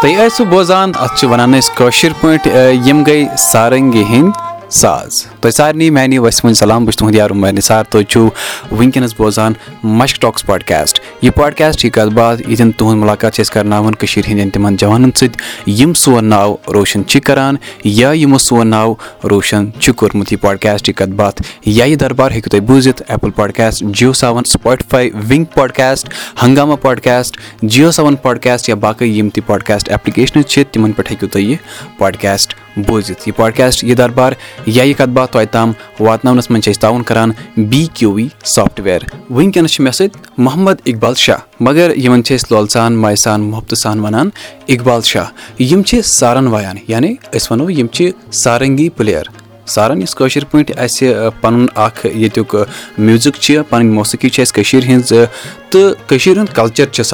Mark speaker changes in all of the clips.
Speaker 1: تُہۍ ٲسِو بوزان اَتھ چھِ وَنان أسۍ کٲشِر پٲٹھۍ یِم گٔے سارنٛگی ہِنٛدۍ ساز تۄہہِ سارنٕے میانہِ وسہِ سلام بہٕ چھُس تُہُنٛد یار عمر نثار تُہۍ چھِو وٕنکیٚنَس بوزان مشک ٹاکٕس پاڈکاسٹ یہِ پاڈکاسٹ یہِ کَتھ باتھ ییٚتٮ۪ن تُہُنٛد مُلاقات چھِ أسۍ کَرناوان کٔشیٖرِ ہِنٛدٮ۪ن تِمَن جوانَن سون ناو روشَن چھِ کَران یا یِمو سون ناو روشَن چھُ کوٚرمُت یہِ پاڈکاسٹ یہِ کَتھ باتھ یا یہِ دربار ہیٚکِو تُہۍ بوٗزِتھ Apple podcast Jio Saavn Spotify Wynk podcast Hungama podcast Jio Saavn podcast یا باقٕے یِم تہِ پاڈکاسٹ ایپلِکیشنٕز چھِ تِمَن پؠٹھ ہیٚکِو تُہۍ یہِ پاڈکاسٹ بوٗزِتھ۔ یہِ پاڈکاسٹ یہِ دربار یا یہِ کَتھ باتھ توتہِ تام واتناونَس منٛز چھِ أسۍ تعاوُن کَران بی کیوٗ وی سافٹوِیَر وٕنکیٚنَس چھِ مےٚ سۭتۍ محمد اقبال شاہ، مگر یِمَن چھِ أسۍ لولہٕ سان مایہِ سان محبتہٕ سان وَنان اقبال شاہ۔ یِم چھِ سارَن وایان یعنی أسۍ وَنو یِم چھِ سارنٛگی پٕلیر سارَن یُس کٲشِر پٲٹھۍ اَسہِ پَنُن اَکھ ییٚتیُک میوٗزِک چھِ، پَنٕنۍ موسیٖقی چھِ اَسہِ کٔشیٖرِ ہِنٛز، تہٕ کٔشیٖرِ ہُنٛد کَلچَر چھِ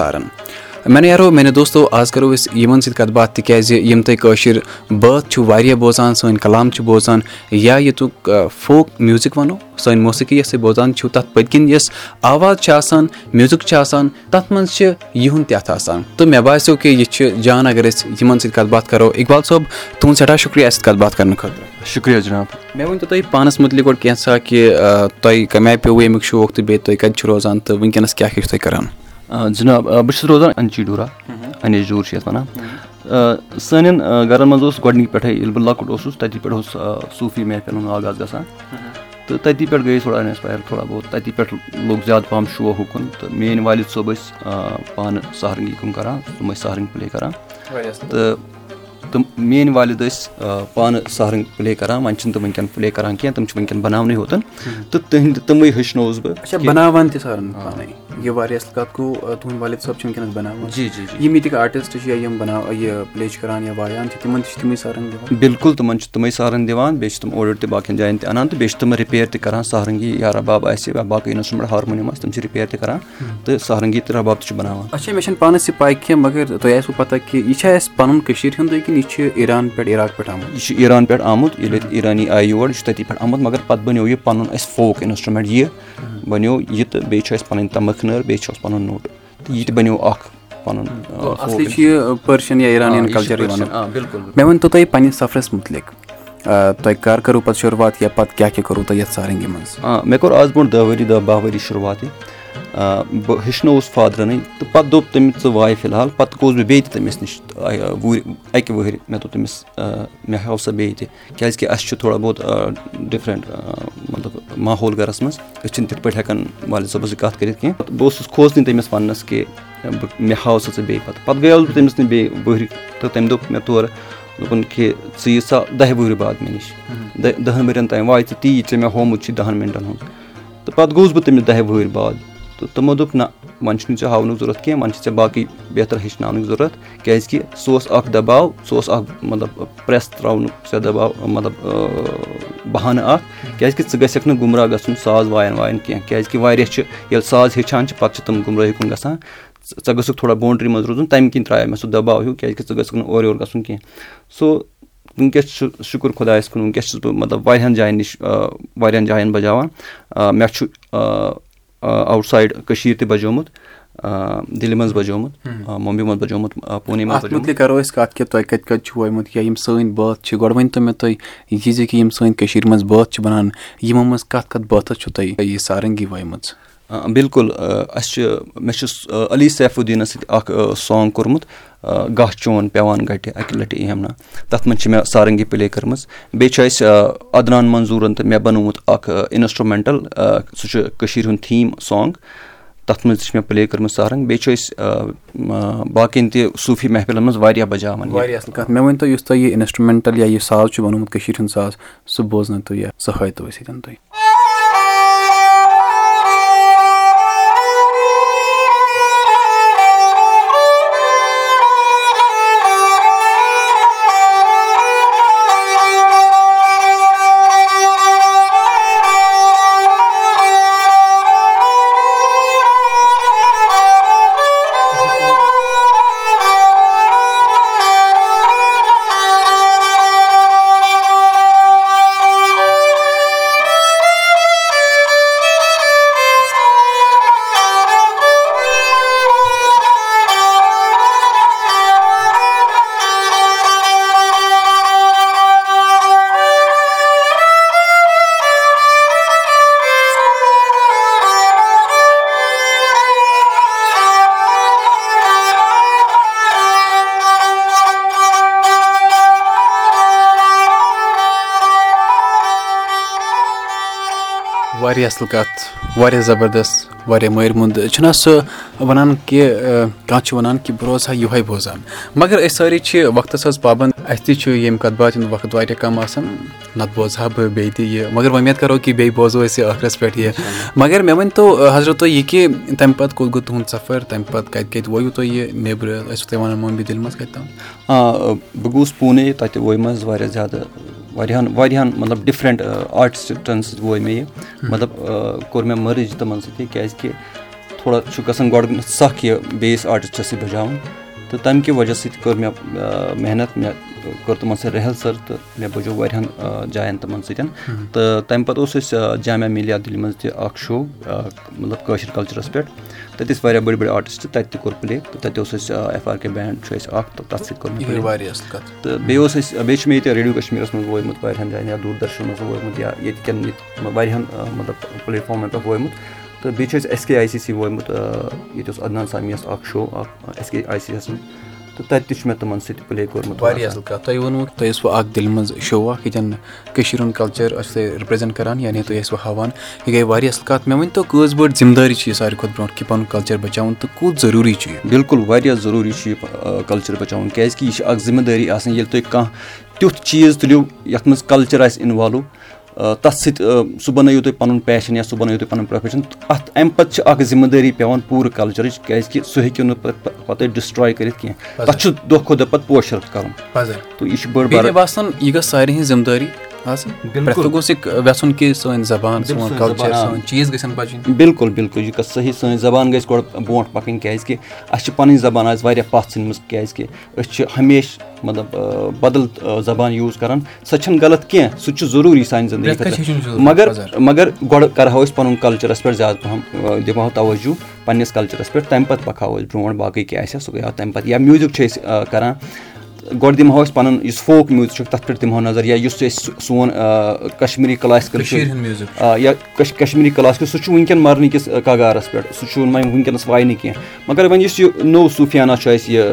Speaker 1: مےٚ یارو میانیو دوستو آز کَرو أسۍ یِمَن سۭتۍ کَتھ باتھ تِکیازِ یِم تۄہہِ کٲشِر بٲتھ چھُو واریاہ بوزان سٲنۍ کَلام چھِ بوزان یا ییٚتیُک فوک میوٗزِک وَنو سٲنۍ موسیٖقی تُہۍ بوزان چھِو تَتھ پٔتۍ کِنۍ یۄس آواز چھِ آسان میوٗزِک چھِ آسان تَتھ منٛز چھِ یِہُنٛد تہِ آسان۔ تہٕ مےٚ باسیٚو کہِ یہِ چھِ جان اگر أسۍ یِمَن سۭتۍ کَتھ باتھ کَرو اقبال صٲب تُہُنٛد سٮ۪ٹھاہ شُکریہ اَسہِ سۭتۍ کَتھ باتھ کَرنہٕ خٲطرٕ
Speaker 2: شُکریہ جِناب۔
Speaker 1: مےٚ ؤنۍتو تُہۍ پانَس مُتعلِق گۄڈٕ کینٛژھا کہِ تۄہہِ کَمہِ آیہِ پیوٚو اَمیُک شوق تہٕ بیٚیہِ تُہۍ کَتہِ چھِو روزان تہٕ وٕنکیٚنَس کیٛاہ چھُو تُہۍ کَران۔
Speaker 2: جِناب بہٕ چھُس روزان اَنچی ڈورا اَنیج ڈوٗر چھِ یَتھ وَنان۔ سانٮ۪ن گَرَن منٛز اوس گۄڈنِکہِ پٮ۪ٹھَے ییٚلہِ بہٕ لۄکُٹ اوسُس تَتی پٮ۪ٹھ اوس صوٗفی محفِل ہُنٛد آغاز گژھان۔ تہٕ تٔتی پٮ۪ٹھ أسۍ تھوڑا اِنَسپایر تھوڑا بہت۔ تَتی پٮ۪ٹھ لوٚگ زیادٕ پَہَم شو ہُکُن۔ تہٕ میٲنۍ والِد صٲب ٲسۍ پانہٕ سہرنگی کٲم کَران تِم ٲسۍ سہرنٛگ پٕلے کَران۔ تہٕ تِم میٲنۍ والِد ٲسۍ پانہٕ سہرنٛگ پٕلے کَران وۄنۍ چھِنہٕ تِم وٕنکیٚن پٕلے کَران کینٛہہ تِم چھِ وٕنکیٚن بَناونٕے یوتَن تہٕ تِہِنٛدِ تِمٕے ہیٚچھنووُس بہٕ بِلکُل تِمَن چھِ تِمَے سہرن دِوان؟ بیٚیہِ چھِ تِم اورٕ تہِ باقٕیَن جایَن تہِ اَنان تہٕ بیٚیہِ چھِ تِم رِپیر تہِ کَران۔ سہرنگی یا رَباب آسہِ یا باقٕے اِنسٹرٛومٮ۪نٛٹ ہارمونِیَم آسہِ تِم چھِ رِپیر تہِ کَران تہٕ سہرنگی تہٕ رَباب تہِ چھِ بَناوان۔
Speaker 1: اچھا مےٚ چھَنہٕ پانَس یہِ پاے کینٛہہ مگر تۄہہِ آسوٕ پَتہ کہِ یہِ چھا اَسہِ پَنُن کٔشیٖرِ ہُنٛدُے کِنہٕ یہِ چھِ اِیران پٮ۪ٹھ عراق پٮ۪ٹھ آمُت
Speaker 2: یہِ چھُ ایٖران پٮ۪ٹھ آمُت ییٚلہِ ییٚتہِ ایٖرانی آیہِ یور یہِ چھُ تٔتی پٮ۪ٹھ آمُت مگر پَتہٕ بَنیو یہِ پَنُن اَسہِ فوک اِنَسٹرٛومٮ۪نٛٹ یہِ بَنیو یہِ تہٕ بیٚیہِ چھُ اَسہِ پَنٕنۍ تَمٕکھ نٲر بیٚیہِ چھُ اَسہِ پَنُن نوٚٹ تہٕ یہِ تہِ بَنیو اکھ پَنُن
Speaker 1: مےٚ ؤنۍتو تُہۍ پَنٕنِس سَفرَس مُتعلِق تۄہہِ کر کٔرٕو پَتہٕ شُروعات یا پَتہٕ کیاہ کیاہ کوٚروٕ تۄہہِ یَتھ سارنٛگی منٛز؟
Speaker 2: مےٚ کوٚر آز برونٛٹھ دہ ؤری دہ باہ ؤری شُروعاتٕے بہٕ ہیٚچھنووُس فادرَنٕے تہٕ پَتہٕ دوٚپ تٔمۍ ژٕ واے فِلحال پَتہٕ گوٚوُس بہٕ بیٚیہِ تہِ تٔمِس نِش وُہٕرۍ اَکہِ وٕہٕرۍ مےٚ دوٚپ تٔمِس مےٚ ہاو سا بیٚیہِ تہِ کیٛازِکہِ اَسہِ چھُ تھوڑا بہت ڈِفرَنٛٹ مطلب ماحول گَرَس منٛز أسۍ چھِنہٕ تِتھ پٲٹھۍ ہٮ۪کان والد صٲبَس سۭتۍ کَتھ کٔرِتھ کینٛہہ بہٕ اوسُس کھوژنٕے تٔمِس وَننَس کہِ بہٕ مےٚ ہاو سا ژٕ بیٚیہِ پَتہٕ پَتہٕ گٔیوس بہٕ تٔمِس نِش بیٚیہِ وٕہٕرۍ تہٕ تٔمۍ دوٚپ مےٚ تورٕ دوٚپُن کہِ ژٕ یہِ سا دَہہِ وٕہٕرۍ باد مےٚ نِش دَہَن ؤرۍ یَن تانۍ واے ژٕ تی ژےٚ مےٚ ہومُت چھُے دَہَن مِنٹَن ہُنٛد تہٕ پَتہٕ گوٚوُس بہٕ تٔمِس دَہہِ وٕہٕرۍ باد تہٕ تِمو دوٚپ نہ وۄنۍ چھُنہٕ ژےٚ ہاونُک ضوٚرَتھ کینٛہہ وۄنۍ چھِ ژےٚ باقٕے بہتر ہیٚچھناونٕچ ضوٚرَتھ کیٛازِکہِ سُہ اوس اَکھ دَباو سُہ اوس اَکھ مطلب پرٛٮ۪س ترٛاونُک ژےٚ دَباو مطلب بَہانہٕ اَکھ کیٛازِکہِ ژٕ گژھکھ نہٕ گُمراہ گژھُن ساز وایَن وایَن کینٛہہ کیٛازِکہِ واریاہ چھِ، ییٚلہِ ساز ہیٚچھان چھِ، پَتہٕ چھِ تِم گُمرٲہی کُن گژھان۔ ژٕ گژھکھ تھوڑا بونٛڈری منٛز روزُن، تَمہِ کِنۍ ترٛایو مےٚ سُہ دَباو ہیوٗ، کیٛازِکہِ ژٕ گژھکھ نہٕ اورٕ یورٕ گژھُن کینٛہہ۔ سو، وٕنکیٚس چھُ شُکُر خۄدایَس کُن، وٕنکیٚس چھُس بہٕ مطلب واریاہَن جایَن نِش واریاہَن جایَن بَجاوان۔ مےٚ چھُ آوُٹ سایڈ کٔشیٖر تہِ بَجومُت دِلہِ منٛز بَجومُت ممبیہِ منٛز بَجومُت پوٗنے منٛز
Speaker 1: کَرو أسۍ کَتھ کہِ تۄہہِ کَتہِ کَتہِ چھُو وٲتمُت یا یِم سٲنۍ بٲتھ چھِ گۄڈٕ ؤنۍ تو مےٚ تُہۍ یہِ زِ کہِ یِم سٲنۍ کٔشیٖرِ منٛز بٲتھ چھِ بَنان یِمو منٛز کَتھ کَتھ بٲتھَس چھُو تۄہہِ یہِ سارنٛگی وٲیمٕژ
Speaker 2: بِلکُل اَسہِ چھِ، مےٚ چھُ علی سیفُدیٖنَس سۭتۍ اَکھ سانٛگ کوٚرمُت گاہ چون پیٚوان گَٹہِ، اَکہِ لَٹہِ یی ہَمنا تَتھ منٛز چھِ مےٚ سارنٛگی پٕلے کٔرمٕژ۔ بیٚیہِ چھُ اَسہِ اَدنان منظوٗرَن تہٕ مےٚ بَنومُت اَکھ اِنَسٹرٛوٗمٮ۪نٛٹَل سُہ چھُ کٔشیٖرِ ہُنٛد تھیٖم سانٛگ تَتھ منٛز تہِ چھِ مےٚ پٕلے کٔرمٕژ سارنٛگ۔ بیٚیہِ چھُ أسۍ باقٕیَن تہِ صوٗفی محفِلَن منٛز واریاہ بَجاوان
Speaker 1: واریاہ اَصٕل کَتھ۔ مےٚ ؤنۍتو، یُس تۄہہِ یہِ اِنَسٹرٛوٗمٮ۪نٛٹَل یا یہِ ساز چھُ بَنومُت کٔشیٖرِ ہُنٛد ساز، سُہ بوزنٲیتو یا سُہ ہٲیتو أسۍ ییٚتٮ۪ن تُہۍ۔ واریاہ اَصٕل کَتھ واریاہ زَبردست، واریاہ مٲرۍ مُنٛد۔ چھُنہ سُہ وَنان کہِ کانٛہہ چھُ وَنان کہِ بہٕ روزٕ ہا یِہوے بوزان۔ مگر أسۍ سٲری چھِ وقتَس حظ پابنٛد اَسہِ تہِ چھُ ییٚمہِ کَتھ باتھِ ہُنٛد وقت واریاہ کَم آسان نَتہٕ بوزٕ ہا بہٕ بیٚیہِ تہِ یہِ۔ مگر وۄمید کَرو کہِ بیٚیہِ بوزو أسۍ یہِ ٲخرَس پٮ۪ٹھ یہِ مگر مےٚ ؤنۍتو حضرت تُہۍ یہِ کہِ تَمہِ پَتہٕ کوٚت گوٚو تُہُنٛد سفر تَمہِ پَتہٕ کَتہِ کَتہِ وٲیِو تُہۍ یہِ نیٚبرٕ ٲسوٕ تُہۍ وَنان مومبی دِلہِ منٛز کَتہِ تام
Speaker 2: آ بہٕ گوٚوُس پوٗنے تَتہِ وٲے مےٚ حظ واریاہ زیادٕ واریاہَن واریاہَن مطلب ڈِفرَنٛٹ آرٹِسٹَن سۭتۍ وٲے مےٚ یہِ۔ مطلب کوٚر مےٚ مٔرٕج تِمَن سۭتۍ کیٛازِکہِ تھوڑا چھُ گژھان گۄڈٕ سَکھ یہِ بیٚیِس آرٹِسٹَس سۭتۍ بَجاوُن تہٕ تَمہِ کہِ وجہ سۭتۍ کٔر مےٚ محنت مےٚ کٔر تِمَن سۭتۍ رِہرسَل تہٕ مےٚ بَجو واریاہَن جایَن تِمَن سۭتۍ تہٕ تَمہِ پَتہٕ اوس اَسہِ جامعہ مِلیہ دِلہِ منٛز تہِ اَکھ شو مطلب کٲشِر کَلچَرَس پٮ۪ٹھ تَتہِ ٲسۍ واریاہ بٔڑۍ بٔڑۍ آرٹِسٹ تَتہِ تہِ کوٚر پٕلے تہٕ تَتہِ اوس اَسہِ ایف آر کے بینٛڈ چھُ اَسہِ اَکھ تہٕ تَتھ سۭتۍ کوٚر مےٚ
Speaker 1: واریاہ اَصٕل کَتھ
Speaker 2: تہٕ بیٚیہِ اوس اَسہِ بیٚیہِ چھُ مےٚ ییٚتہِ ریڈیو کَشمیٖرَس منٛز ووتمُت واریاہَن جایَن یا دوٗر دَرشَن منٛز ووتمُت یا ییٚتہِ کٮ۪ن ییٚتہِ واریاہَن مطلب پٕلیٹ فارمَن پٮ۪ٹھ ووتمُت تہٕ بیٚیہِ چھُ اَسہِ ایس کے آی سی سی ووتمُت ییٚتہِ اوس اَدنان سامیَس اَکھ شو اَکھ ایس کے آی سی یَس منٛز تہٕ تَتہِ تہِ چھُ مےٚ تِمَن سۭتۍ پٕلے کوٚرمُت
Speaker 1: واریاہ اَصٕل کَتھ. تۄہہِ ووٚنوُ تۄہہِ ٲسوٕ اَکھ دِلہِ منٛز شو اَکھ ییٚتٮ۪ن کٔشیٖرِ ہُنٛد کَلچَر ٲسۍ تُہۍ رِپرٛزَنٛٹ کَران یعنی تُہۍ ٲسوٕ ہاوان. یہِ گٔے واریاہ اَصٕل کَتھ. مےٚ ؤنۍتو کۭژ بٔڑ ذِمہٕ دٲری چھِ یہِ ساروی کھۄتہٕ برونٛٹھ کہِ پَنُن کَلچَر بَچاوُن تہٕ کوٗت ضروٗری چھُ یہِ؟
Speaker 2: بِلکُل واریاہ ضروٗری چھُ یہِ کَلچَر بَچاوُن. کیٛازِکہِ یہِ چھِ اَکھ ذِمہٕ دٲری آسان ییٚلہِ تُہۍ کانٛہہ تیُتھ چیٖز تُلِو یَتھ منٛز کَلچَر آسہِ اِنوالو تَتھ سۭتۍ سُہ بَنٲیِو تُہۍ پَنُن پیشَن یا سُہ بَنٲیِو تُہۍ پَنُن پرٛوفیشَن اَتھ اَمہِ پَتہٕ چھِ اَکھ ذِمہٕ دٲری پیٚوان پوٗرٕ کَلچَرٕچ کیٛازِکہِ سُہ ہیٚکِو نہٕ پَتہٕ پَتہٕ ڈِسٹرٛاے کٔرِتھ کینٛہہ۔ تَتھ چھُ دۄہ کھۄتہٕ دۄہ پَتہٕ پوشَر کَرُن۔ تہٕ یہِ چھُ بٔڑ بار
Speaker 1: باسان یہِ گٔژھ سارنٕے ہِنٛز ذِمہٕ دٲری بِلکُل
Speaker 2: بِلکُل یہِ گٔژھ صحیح سٲنۍ زَبان گژھِ گۄڈٕ برونٛٹھ پَکٕنۍ کیٛازِکہِ اَسہِ چھِ پَنٕنۍ زَبان آز واریاہ پَتھ ژھٕنمٕژ کیٛازِکہِ أسۍ چھِ ہمیشہِ مطلب بَدل زَبان یوٗز کَران سۄ چھَنہٕ غلط کینٛہہ سُہ چھُ ضروٗری سانہِ زندگی خٲطرٕ مگر مگر گۄڈٕ کَرہو أسۍ پَنُن کَلچَرَس پٮ۪ٹھ زیادٕ پَہَم دِمہو تَوَجوٗ پنٛنِس کَلچَرَس پٮ۪ٹھ تَمہِ پَتہٕ پَکہو أسۍ برونٛٹھ باقٕے کیٛاہ آسہِ ہا سُہ گٔیو تَمہِ پَتہٕ یا میوٗزِک چھِ أسۍ کَران گۄڈٕ دِمہو أسۍ پَنُن یُس فوک میوٗزِک چھُ تَتھ پٮ۪ٹھ دِمہو نظر یا یُس أسۍ سون کَشمیٖری کٕلاسِکَل چھُ یا کَشمیٖری کٕلاسِکَل سُہ چھُ وٕنکٮ۪ن مَرنہٕ کِس کَگارَس پٮ۪ٹھ سُہ چھُنہٕ وۄنۍ وٕنکٮ۪نَس واے نہٕ کینٛہہ۔ مگر وۄنۍ یُس یہِ نوٚو صوٗفیانہ چھُ اَسہِ یہِ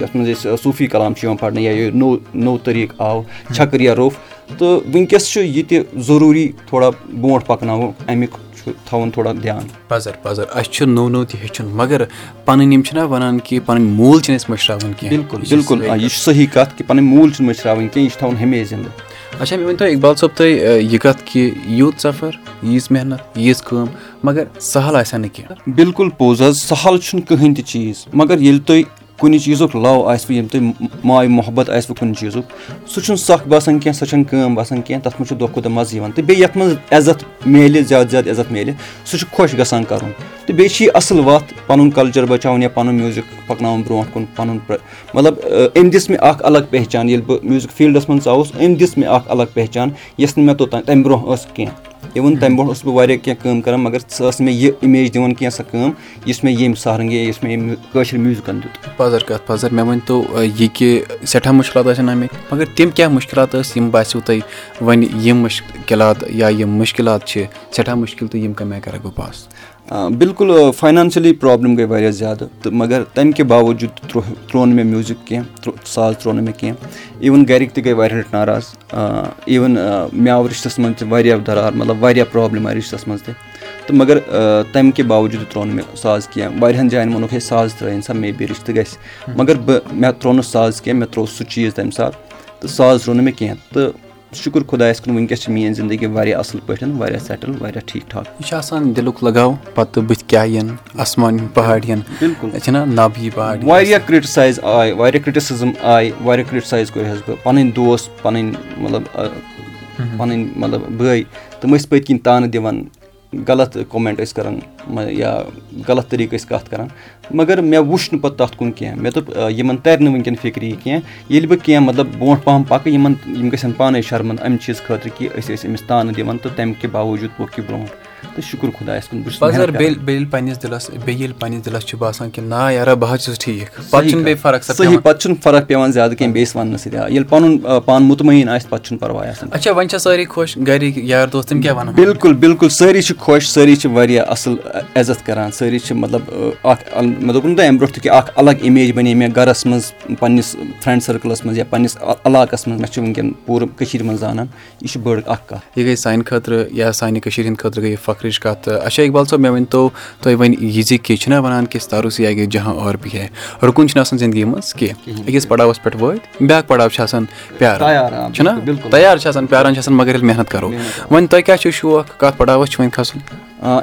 Speaker 2: یَتھ منٛز أسۍ صوٗفی کَلام چھِ یِوان پَرنہٕ یا یہِ نوٚو نوٚو طٔریٖقہٕ آو چھَکٕر یا روٚف تہٕ وٕنکٮ۪س چھُ یہِ تہِ ضروٗری تھوڑا برونٛٹھ پَکناوُن اَمیُک چھُ تھاوُن تھوڑا دھیان۔
Speaker 1: پَزر پَزر اَسہِ چھُ نوٚو نوٚو تہِ ہیٚچھُن مگر پَنٕنۍ یِم چھِنہ وَنان کہِ پَنٕنۍ موٗل چھِنہٕ أسۍ کینٛہہ۔
Speaker 2: بِلکُل بِلکُل یہِ چھُ صحیح کَتھ کہِ پَنٕنۍ موٗل چھِنہٕ مٔشراوٕنۍ کینٛہہ یہِ چھُ تھاوُن ہمیشہِ زِندٕ۔
Speaker 1: اچھا مےٚ ؤنۍتو اقبال صٲب تُہۍ یہِ کَتھ کہِ یوٗت سَفر ییٖژ محنت ییٖژ کٲم مگر سَہل آسہِ ہا نہٕ کینٛہہ۔
Speaker 2: بِلکُل پوٚز حظ سَہل چھُنہٕ کٕہٕنۍ تہِ چیٖز۔ مگر ییٚلہِ تُہۍ کُنہِ چیٖزُک لَو آسِوٕ ییٚلہِ تۄہہِ ماے محبت آسِوٕ کُنہِ چیٖزُک، سُہ چھُنہٕ سَکھ باسان کینٛہہ، سۄ چھَنہٕ کٲم باسان کینٛہہ، تَتھ منٛز چھُ دۄہ کھۄتہٕ دۄہ مَزٕ یِوان تہٕ بیٚیہِ یَتھ منٛز عزت میلہِ، زیادٕ زیادٕ عزت میلہِ، سُہ چھُ خۄش گژھان کَرُن تہٕ بیٚیہِ چھِ یہِ اَصٕل وَتھ پَنُن کَلچَر بَچاوُن یا پَنُن میوٗزِک پَکناوُن برونٛٹھ کُن، پَنُن مطلب أمۍ دِژ مےٚ اَکھ الگ پہچان ییٚلہِ بہٕ میوٗزِک فیٖلڈَس منٛز ژاوُس، أمۍ دِژ مےٚ اَکھ الگ پہچان یۄس نہٕ مےٚ توٚتام، تَمہِ برونٛہہ ٲس کینٛہہ۔ اِوٕن تَمہِ برونٛٹھ اوسُس بہٕ واریاہ کینٛہہ کٲم کَران، مگر سۄ ٲس مےٚ یہِ اِمیج دِوان کینٛہہ سۄ کٲم یُس مےٚ ییٚمہِ سہرنٛگ یُس مےٚ ییٚمہِ کٲشِر میوٗزِکَن دیُت۔
Speaker 1: پَزر کَتھ، پَزر، مےٚ ؤنۍتو یہِ کہِ سٮ۪ٹھاہ مُشکِلات ٲسۍ آمٕتۍ مگر تِم کیٛاہ مُشکِلات ٲسۍ؟ یِم باسیٚو تۄہہِ وۄنۍ یِم مُشکِلات یا یِم مُشکِلات چھِ سٮ۪ٹھاہ مُشکِل تہٕ یِم کَمہِ آیہِ کَرَکھ بہٕ پاس؟
Speaker 2: بِلکُل فاینانشٔلی پرٛابلِم گٔے واریاہ زیادٕ تہٕ مگر تَمہِ کہِ باوجوٗد ترٛوو ترٛوو نہٕ مےٚ میوٗزِک کینٛہہ ساز ترٛوو نہٕ مےٚ کینٛہہ اِوٕن گَرِکۍ تہِ گٔے واریاہ لَٹہِ ناراض اِوٕن مےٚ آو رِشتَس منٛز تہِ واریاہ دَرار مطلب واریاہ پرٛابلِم آیہِ رِشتَس منٛز تہِ تہٕ مگر تَمہِ کہِ باوجوٗد تہِ ترٛوو نہٕ مےٚ ساز کینٛہہ واریاہَن جایَن ووٚنُکھ ہے ساز ترٛٲیِن سا مے بی رِشتہٕ گژھِ مگر بہٕ مےٚ ترٛوو نہٕ ساز کینٛہہ مےٚ ترٛوو سُہ چیٖز تَمہِ ساتہٕ تہٕ ساز ترٛوو نہٕ مےٚ کینٛہہ تہٕ شُکُر خۄدایَس کُن وٕنکیٚس چھِ میٲنۍ زندگی واریاہ اَصٕل پٲٹھۍ واریاہ سیٹٕل واریاہ ٹھیٖک ٹھاک۔
Speaker 1: یہِ چھُ آسان دِلُک لگاو پَتہٕ بٕتھِ کیاہ یِن؟ آسمان پہاڑ یِن۔
Speaker 2: بِلکُل۔
Speaker 1: چھِنہ نب یی پہاڑ۔
Speaker 2: واریاہ کِرٹِسایز آے واریاہ کِرٹِسِزٕم آیہِ واریاہ کِرٹِسایز کوٚرہَس بہٕ۔ پَنٕنۍ دوس پَنٕنۍ مطلب پَنٕنۍ مطلب بٲے تِم ٲسۍ پٔتۍ کِنۍ تانہٕ دِوان غلط کومینٹ ٲسۍ کران یا غلط طٔریٖقہٕ ٲسۍ کَتھ کران. مگر مےٚ وٕچھ نہٕ پَتہٕ تَتھ کُن کینٛہہ۔ مےٚ دوٚپ یِمن تَرِ نہٕ وٕنکیٚن فِکرِ یہِ کینٛہہ۔ ییٚلہِ بہٕ کینٛہہ مطلب برونٛٹھ پَہم پَکہٕ، یِمن یِم گژھن پانے شرمنٛد اَمہِ چیٖز خٲطرٕ کہِ أسۍ ٲسۍ أمِس تانہٕ دِوان تہٕ تَمہِ کہِ باوجوٗد پوٚک یہِ برونٛٹھ۔ تہٕ شُکُر خۄدایَس کُن
Speaker 1: بیٚیہِ ییٚلہِ پَنٕنِس دِلَس بیٚیہِ ییٚلہِ پَنٕنِس دِلَس چھُ باسان کہِ نا یارا بہٕ حظ چھُس ٹھیٖک۔
Speaker 2: صحیح پَتہٕ چھُنہٕ فرق پیٚوان۔ زیادٕ کینٛہہ بیٚیِس وَننہٕ سۭتۍ آ ییٚلہِ پَنُن پان مُطمعین آسہِ پَتہٕ چھُنہٕ پَرواے آسان
Speaker 1: اچھا وۄنۍ چھا سٲری خۄش گرِکۍ یار دوس تِم کیاہ وَنان
Speaker 2: بِلکُل بِلکُل سٲری چھِ خۄش سٲری چھِ واریاہ اَصٕل عزت کران۔ سٲری چھِ مطلب اکھ مےٚ دوٚپ نہٕ تۄہہِ اَمہِ برونٛٹھ تہِ کہِ اکھ الگ اِمیج بَنے مےٚ گرَس منٛز پَنٕنِس فرٛینٛڈ سٔرکٕلَس منٛز یا پَنٕنِس علاقَس منٛز مےٚ چھِ وٕنکیٚن پوٗرٕ کٔشیٖر منٛز زانان یہِ چھِ بٔڑ اکھ کَتھ
Speaker 1: یہِ گٔے سانہِ خٲطرٕ یا سانہِ کٔشیٖرِ ہِنٛدِ خٲطرٕ گٔے یہِ فخرٕچ کَتھ اچھا اقبال صٲب مےٚ ؤنۍتو تُہۍ وۄنۍ یہِ زِ کہِ چھِنہ وَنان کہِ سے آگے جہاں اور بھی ہے۔ رُکُن چھُنہٕ آسان زندگی منٛز کینٛہہ أکِس پڑاوَس پٮ۪ٹھ وٲتۍ بیٛاکھ پڑاو چھِ آسان پیاران چھُنہ تیار چھِ آسان پیاران چھِ آسان مگر ییٚلہِ محنت کَرو۔ وۄنۍ تۄہہِ کیٛاہ چھُو شوق؟ کَتھ پڑاوَس چھُ وۄنۍ کھسُن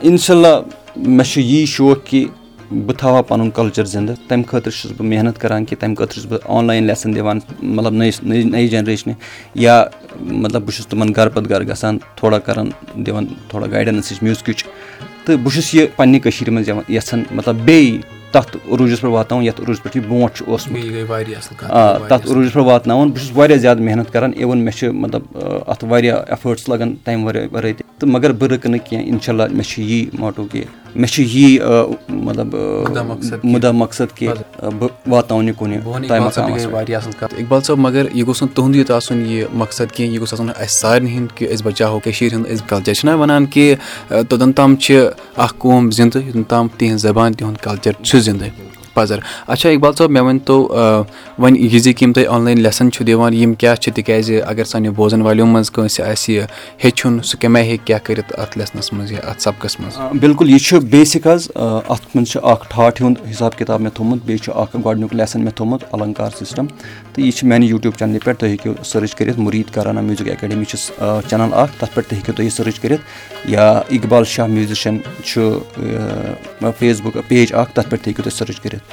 Speaker 2: اِنشاء اللہ مےٚ چھُ یی شوق کہِ بہٕ تھاوہا پَنُن کَلچَر زِندٕ تَمہِ خٲطرٕ چھُس بہٕ محنت کَران کہِ تَمہِ خٲطرٕ چھُس بہٕ آنلاین لیسَن دِوان مطلب نٔیِس نٔے جَنریشنہِ یا مطلب بہٕ چھُس تِمَن گَرٕ پَتہٕ گَرٕ گژھان تھوڑا کَران دِوان تھوڑا گایڈَنٕس میوٗزکٕچ تہٕ بہٕ چھُس یہِ پنٛنہِ کٔشیٖرِ منٛز یَژھان مطلب بیٚیہِ تَتھ عروٗجَس پٮ۪ٹھ واتناوُن یَتھ عروٗجَس پٮ۪ٹھ یہِ برونٛٹھ چھُ اوسمُت۔ آ تَتھ عروٗجَس پٮ۪ٹھ واتناوُن بہٕ چھُس واریاہ زیادٕ محنت کَران اِوٕن مےٚ چھِ مطلب اَتھ واریاہ ایٚفٲٹٕس لَگان تَمہِ وَرٲے وَرٲے تہِ۔ تہٕ مگر بہٕ رُکہٕ نہٕ کینٛہہ اِنشاء اللہ مےٚ چھُ یی موٹو کہِ مےٚ چھُ یی مطلب مُدا مقصد کہِ بہٕ واتناوُن یہِ کُنہِ
Speaker 1: واریاہ اَصٕل کَتھ۔ اقبال صٲب مگر یہِ گوٚژھ نہٕ تُہُنٛد یوت آسُن یہِ مقصد کینٛہہ یہِ گوٚژھ آسُن اَسہِ سارنٕے ہِنٛدۍ کہِ أسۍ بَچاوو کٔشیٖرِ ہُنٛد أسۍ کَلچَر۔ چھِنہ وَنان کہِ توٚتَن تام چھِ اَکھ قوم زِندٕ یوٚتَن تام تِہِنٛز زبان تِہُنٛد کَلچَر چھُ زِندٕ۔ پَزَر۔ اچھا اقبال صٲب مےٚ ؤنۍتو وۄنۍ یہِ زِ کہِ یِم تُہۍ آنلاین لیسَن چھِو دِوان، یِم کیٛاہ چھِ؟ تِکیٛازِ اگر سانیو بوزَن والیو منٛز کٲنٛسہِ آسہِ ہیٚچھُن، سُہ کَمہِ آیہِ ہیٚکہِ کیٛاہ کٔرِتھ اَتھ لیسنَس منٛز یا اَتھ سبقَس منٛز؟
Speaker 2: بِلکُل، یہِ چھُ بیسِک حظ اَتھ منٛز چھُ اَکھ ٹھاٹھہِ ہُنٛد حِساب کِتاب مےٚ تھوٚمُت، بیٚیہِ چھُ اَکھ گۄڈنیُک لیسَن مےٚ تھوٚمُت، اَلنکار سِسٹَم۔ تہٕ یہِ چھِ میٛانہِ یوٗٹیوٗب چَنلہِ پٮ۪ٹھ تُہۍ ہیٚکِو سٔرٕچ کٔرِتھ، مُریٖد کَرانہ میوٗزِک اکیڈمی چھِ چَنَل اَکھ، تَتھ پٮ۪ٹھ تہِ ہیٚکِو تُہۍ یہِ سٔرٕچ کٔرِتھ۔ یا اقبال شاہ میوٗزِشَن چھُ فیس بُک پیج اَکھ، تَتھ پٮ۪ٹھ تہِ ہیٚکِو تُہۍ سٔرٕچ کٔرِتھ۔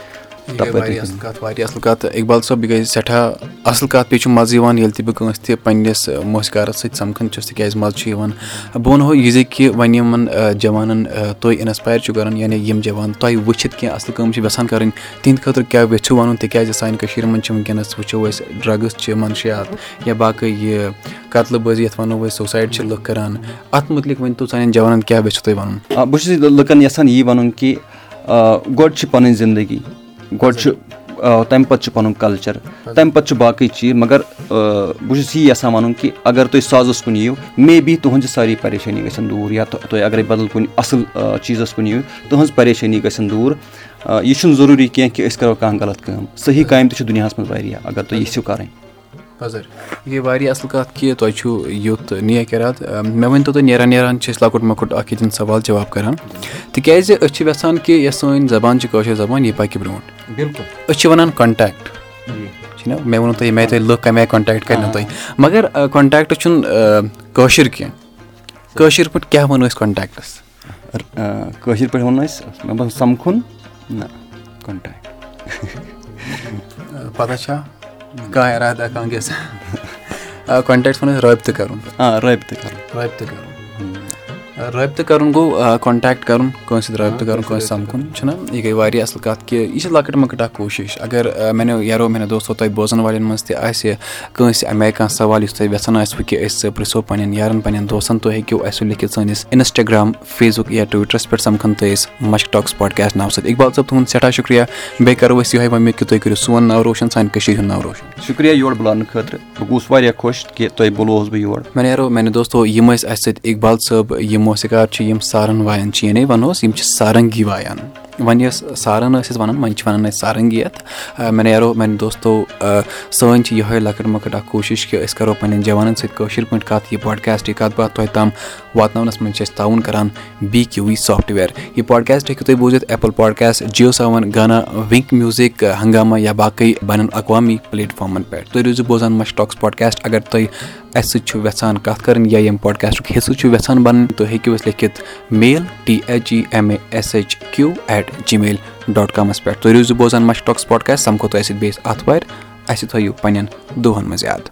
Speaker 1: واریاہ اَصٕل کَتھ واریاہ اَصٕل کَتھ۔ اقبال صٲب یہِ گٔے سٮ۪ٹھاہ اَصٕل کَتھ بیٚیہِ چھُ مَزٕ یِوان ییٚلہِ تہِ بہٕ کٲنٛسہِ تہِ پنٛنِس موسِقارَس سۭتۍ سَمکھان چھُس تِکیٛازِ مَزٕ چھُ یِوان۔ بہٕ وَنہو یہِ زِ کہِ وۄنۍ یِمَن جوانَن تُہۍ اِنَسپایر کَران یعنی یِم جوان تۄہہِ وٕچھِتھ کینٛہہ اَصٕل کٲم چھِ یَژھان کَرٕنۍ تِہِنٛدِ خٲطرٕ کیٛاہ ییٚژھِو وَنُن؟ تِکیٛازِ سانہِ کٔشیٖرِ منٛز چھِ وٕنکیٚنَس وٕچھو أسۍ ڈرٛگٕز چھِ مَنشِیات یا باقٕے یہِ قتلہٕ بٲزی یَتھ وَنو أسۍ سوسایڈ چھِ لُکھ کَران۔ اَتھ مُتعلِق ؤنۍتو سانٮ۪ن جوانَن کیٛاہ ییٚژھِو تُہۍ وَنُن؟
Speaker 2: بہٕ چھُس لُکَن یَژھان یی وَنُن کہِ گۄڈٕ چھِ پَنٕنۍ زِندگی گۄڈٕ چھُ تَمہِ پَتہٕ چھُ پَنُن کَلچَر تَمہِ پَتہٕ چھُ باقٕے چیٖز مگر بہٕ چھُس یی یَژھان وَنُن کہِ اگر تُہۍ سازَس کُن یِیِو مے بی تُہٕنٛزِ سارے پریشٲنی گژھن دوٗر یا تُہۍ اگرے بَدل کُنہِ اَصٕل چیٖزَس کُن یِیِو تُہٕنٛز پریشٲنی گژھن دوٗر یہِ چھُنہٕ ضروٗری کینٛہہ کہِ أسۍ کَرو کانٛہہ غلط کٲم صحیح کامہِ تہِ چھِ دُنیاہَس منٛز واریاہ اگر تُہۍ یژھِو کَرٕنۍ
Speaker 1: یہِ گٔے واریاہ اَصٕل کَتھ کہِ تۄہہِ چھُو یُتھ نِیا کِراد مےٚ ؤنۍتو تُہۍ نیران نیران چھِ أسۍ لۄکُٹ مۄکُٹ اَکھ ییٚتٮ۪ن سوال جواب کَران۔ تِکیٛازِ أسۍ چھِ یَژھان کہِ یۄس سٲنۍ زبان چھِ کٲشِر زبان یہِ پَکہِ برونٛٹھ
Speaker 2: بِلکُل
Speaker 1: أسۍ چھِ وَنان کَنٹیکٹ چھِنہ مےٚ ووٚنوُ تۄہہِ ییٚمہِ آیہِ تۄہہِ لُکھ کَمہِ آیہِ کَنٹیکٹ کَرنو تۄہہِ مگر کَنٹیکٹ چھُنہٕ کٲشِر کینٛہہ کٲشِر پٲٹھۍ کیٛاہ وَنو أسۍ کَنٹیکٹَس
Speaker 2: کٲشِر پٲٹھۍ وَنو أسۍ مےٚ باسان سَمکھُن نہ کَنٹیکٹ
Speaker 1: پَتہ چھا کانٛہہ اِرادہ کانٛہہ گژھِ کَنٹیکٹَس وَنو أسۍ رٲبطہٕ کَرُن
Speaker 2: آ رٲبطہٕ کَرُن
Speaker 1: رٲبطہٕ کَرُن رٲبطہٕ کَرُن گوٚو کَنٹیکٹ کَرُن کٲنٛسہِ سۭتۍ رٲبطہٕ کَرُن کٲنٛسہِ سَمکھُن چھُنہ یہِ گٔے واریاہ اَصٕل کَتھ کہِ یہِ چھِ لۄکٕٹ مۄکٕٹ اَکھ کوٗشِش۔ اگر میانیو یارو میانیو دوستو تۄہہِ بوزَن والٮ۪ن منٛز تہِ آسہِ کٲنٛسہِ اَمہِ آیہِ کانٛہہ سوال یُس تۄہہِ یَژھان آسِوٕ کہِ أسۍ پِرٛژھو پنٕنٮ۪ن یارَن پنٕنٮ۪ن دوستَن تُہۍ ہیٚکِو اَسہِ لیکھِتھ سٲنِس اِنَسٹاگرٛام فیس بُک یا ٹُوِٹرَس پٮ۪ٹھ سَمکھان تہٕ أسۍ مَشک ٹاک سٕپاٹ کیٛاہ ناوٕ سۭتۍ اقبال صٲب تُہُنٛد سٮ۪ٹھاہ شُکریہ۔ بیٚیہِ کَرو أسۍ یِہوٚے وۄنۍ کہِ تُہۍ کٔرِو سون ناو روشَن سانہِ کٔشیٖرِ ہُنٛد ناو روشَن۔
Speaker 2: شُکریہ یور بُلاونہٕ خٲطرٕ بہٕ گوٚوُس واریاہ خۄش کہِ تۄہہِ بُلووُس بہٕ یور
Speaker 1: مےٚ نیرو میانہِ دوستو یِم ٲسۍ اَسہِ سۭتۍ اقبال صٲب یِم موسِقار چھِ یِم سارن وایان چھِ یعنی وَنوس یِم چھِ سارنٛگی وایان۔ وۄنۍ یۄس سارَن ٲسۍ أسۍ وَنان، وۄنۍ چھِ وَنان أسۍ سارنٛگی یَتھ مےٚ نیرو میانہِ دوستو سٲنۍ چھِ یِہوٚے لۄکٕٹ مۄکٕٹ اَکھ کوٗشِش کہِ أسۍ کَرو پنٕنٮ۪ن جوانَن سۭتۍ کٲشِر پٲٹھۍ کَتھ، یہِ پاڈکاسٹ یہِ کَتھ باتھ تۄہہِ تام واتناونَس منٛز چھِ أسۍ تعاوُن کَران بی کیوٗ وی سافٹوِیَر۔ یہِ پاڈکاسٹ ہیٚکِو تُہۍ بوٗزِتھ ایپٕل پاڈکاسٹ جِیو سیوَن، گانا، وِنک میوٗزِک ہنگاما یا باقٕے بین الاقوامی پلیٹفارمَن پٮ۪ٹھ۔ تُہۍ روٗزِو بوزان مَشٹاکٕس پاڈکاسٹ اگر تُہۍ اَسہِ سۭتۍ چھُو یَژھان کَتھ کَرٕنۍ یا ییٚمہِ پاڈکاسٹُک حِصہٕ چھُو یَژھان بَنٕنۍ، تُہۍ ہیٚکِو أسۍ لیکھِتھ mail T H E M A S H Q at gmail dot کامَس پٮ۪ٹھ تُہۍ روٗزِو بوزان مَشٹاکٕس پاڈکاسٹ سَمکھو تۄہہِ سۭتۍ بیٚیِس اَتھوارِ اَسہِ تھٲیِو پنٛنٮ۪ن دۄہَن منٛز یاد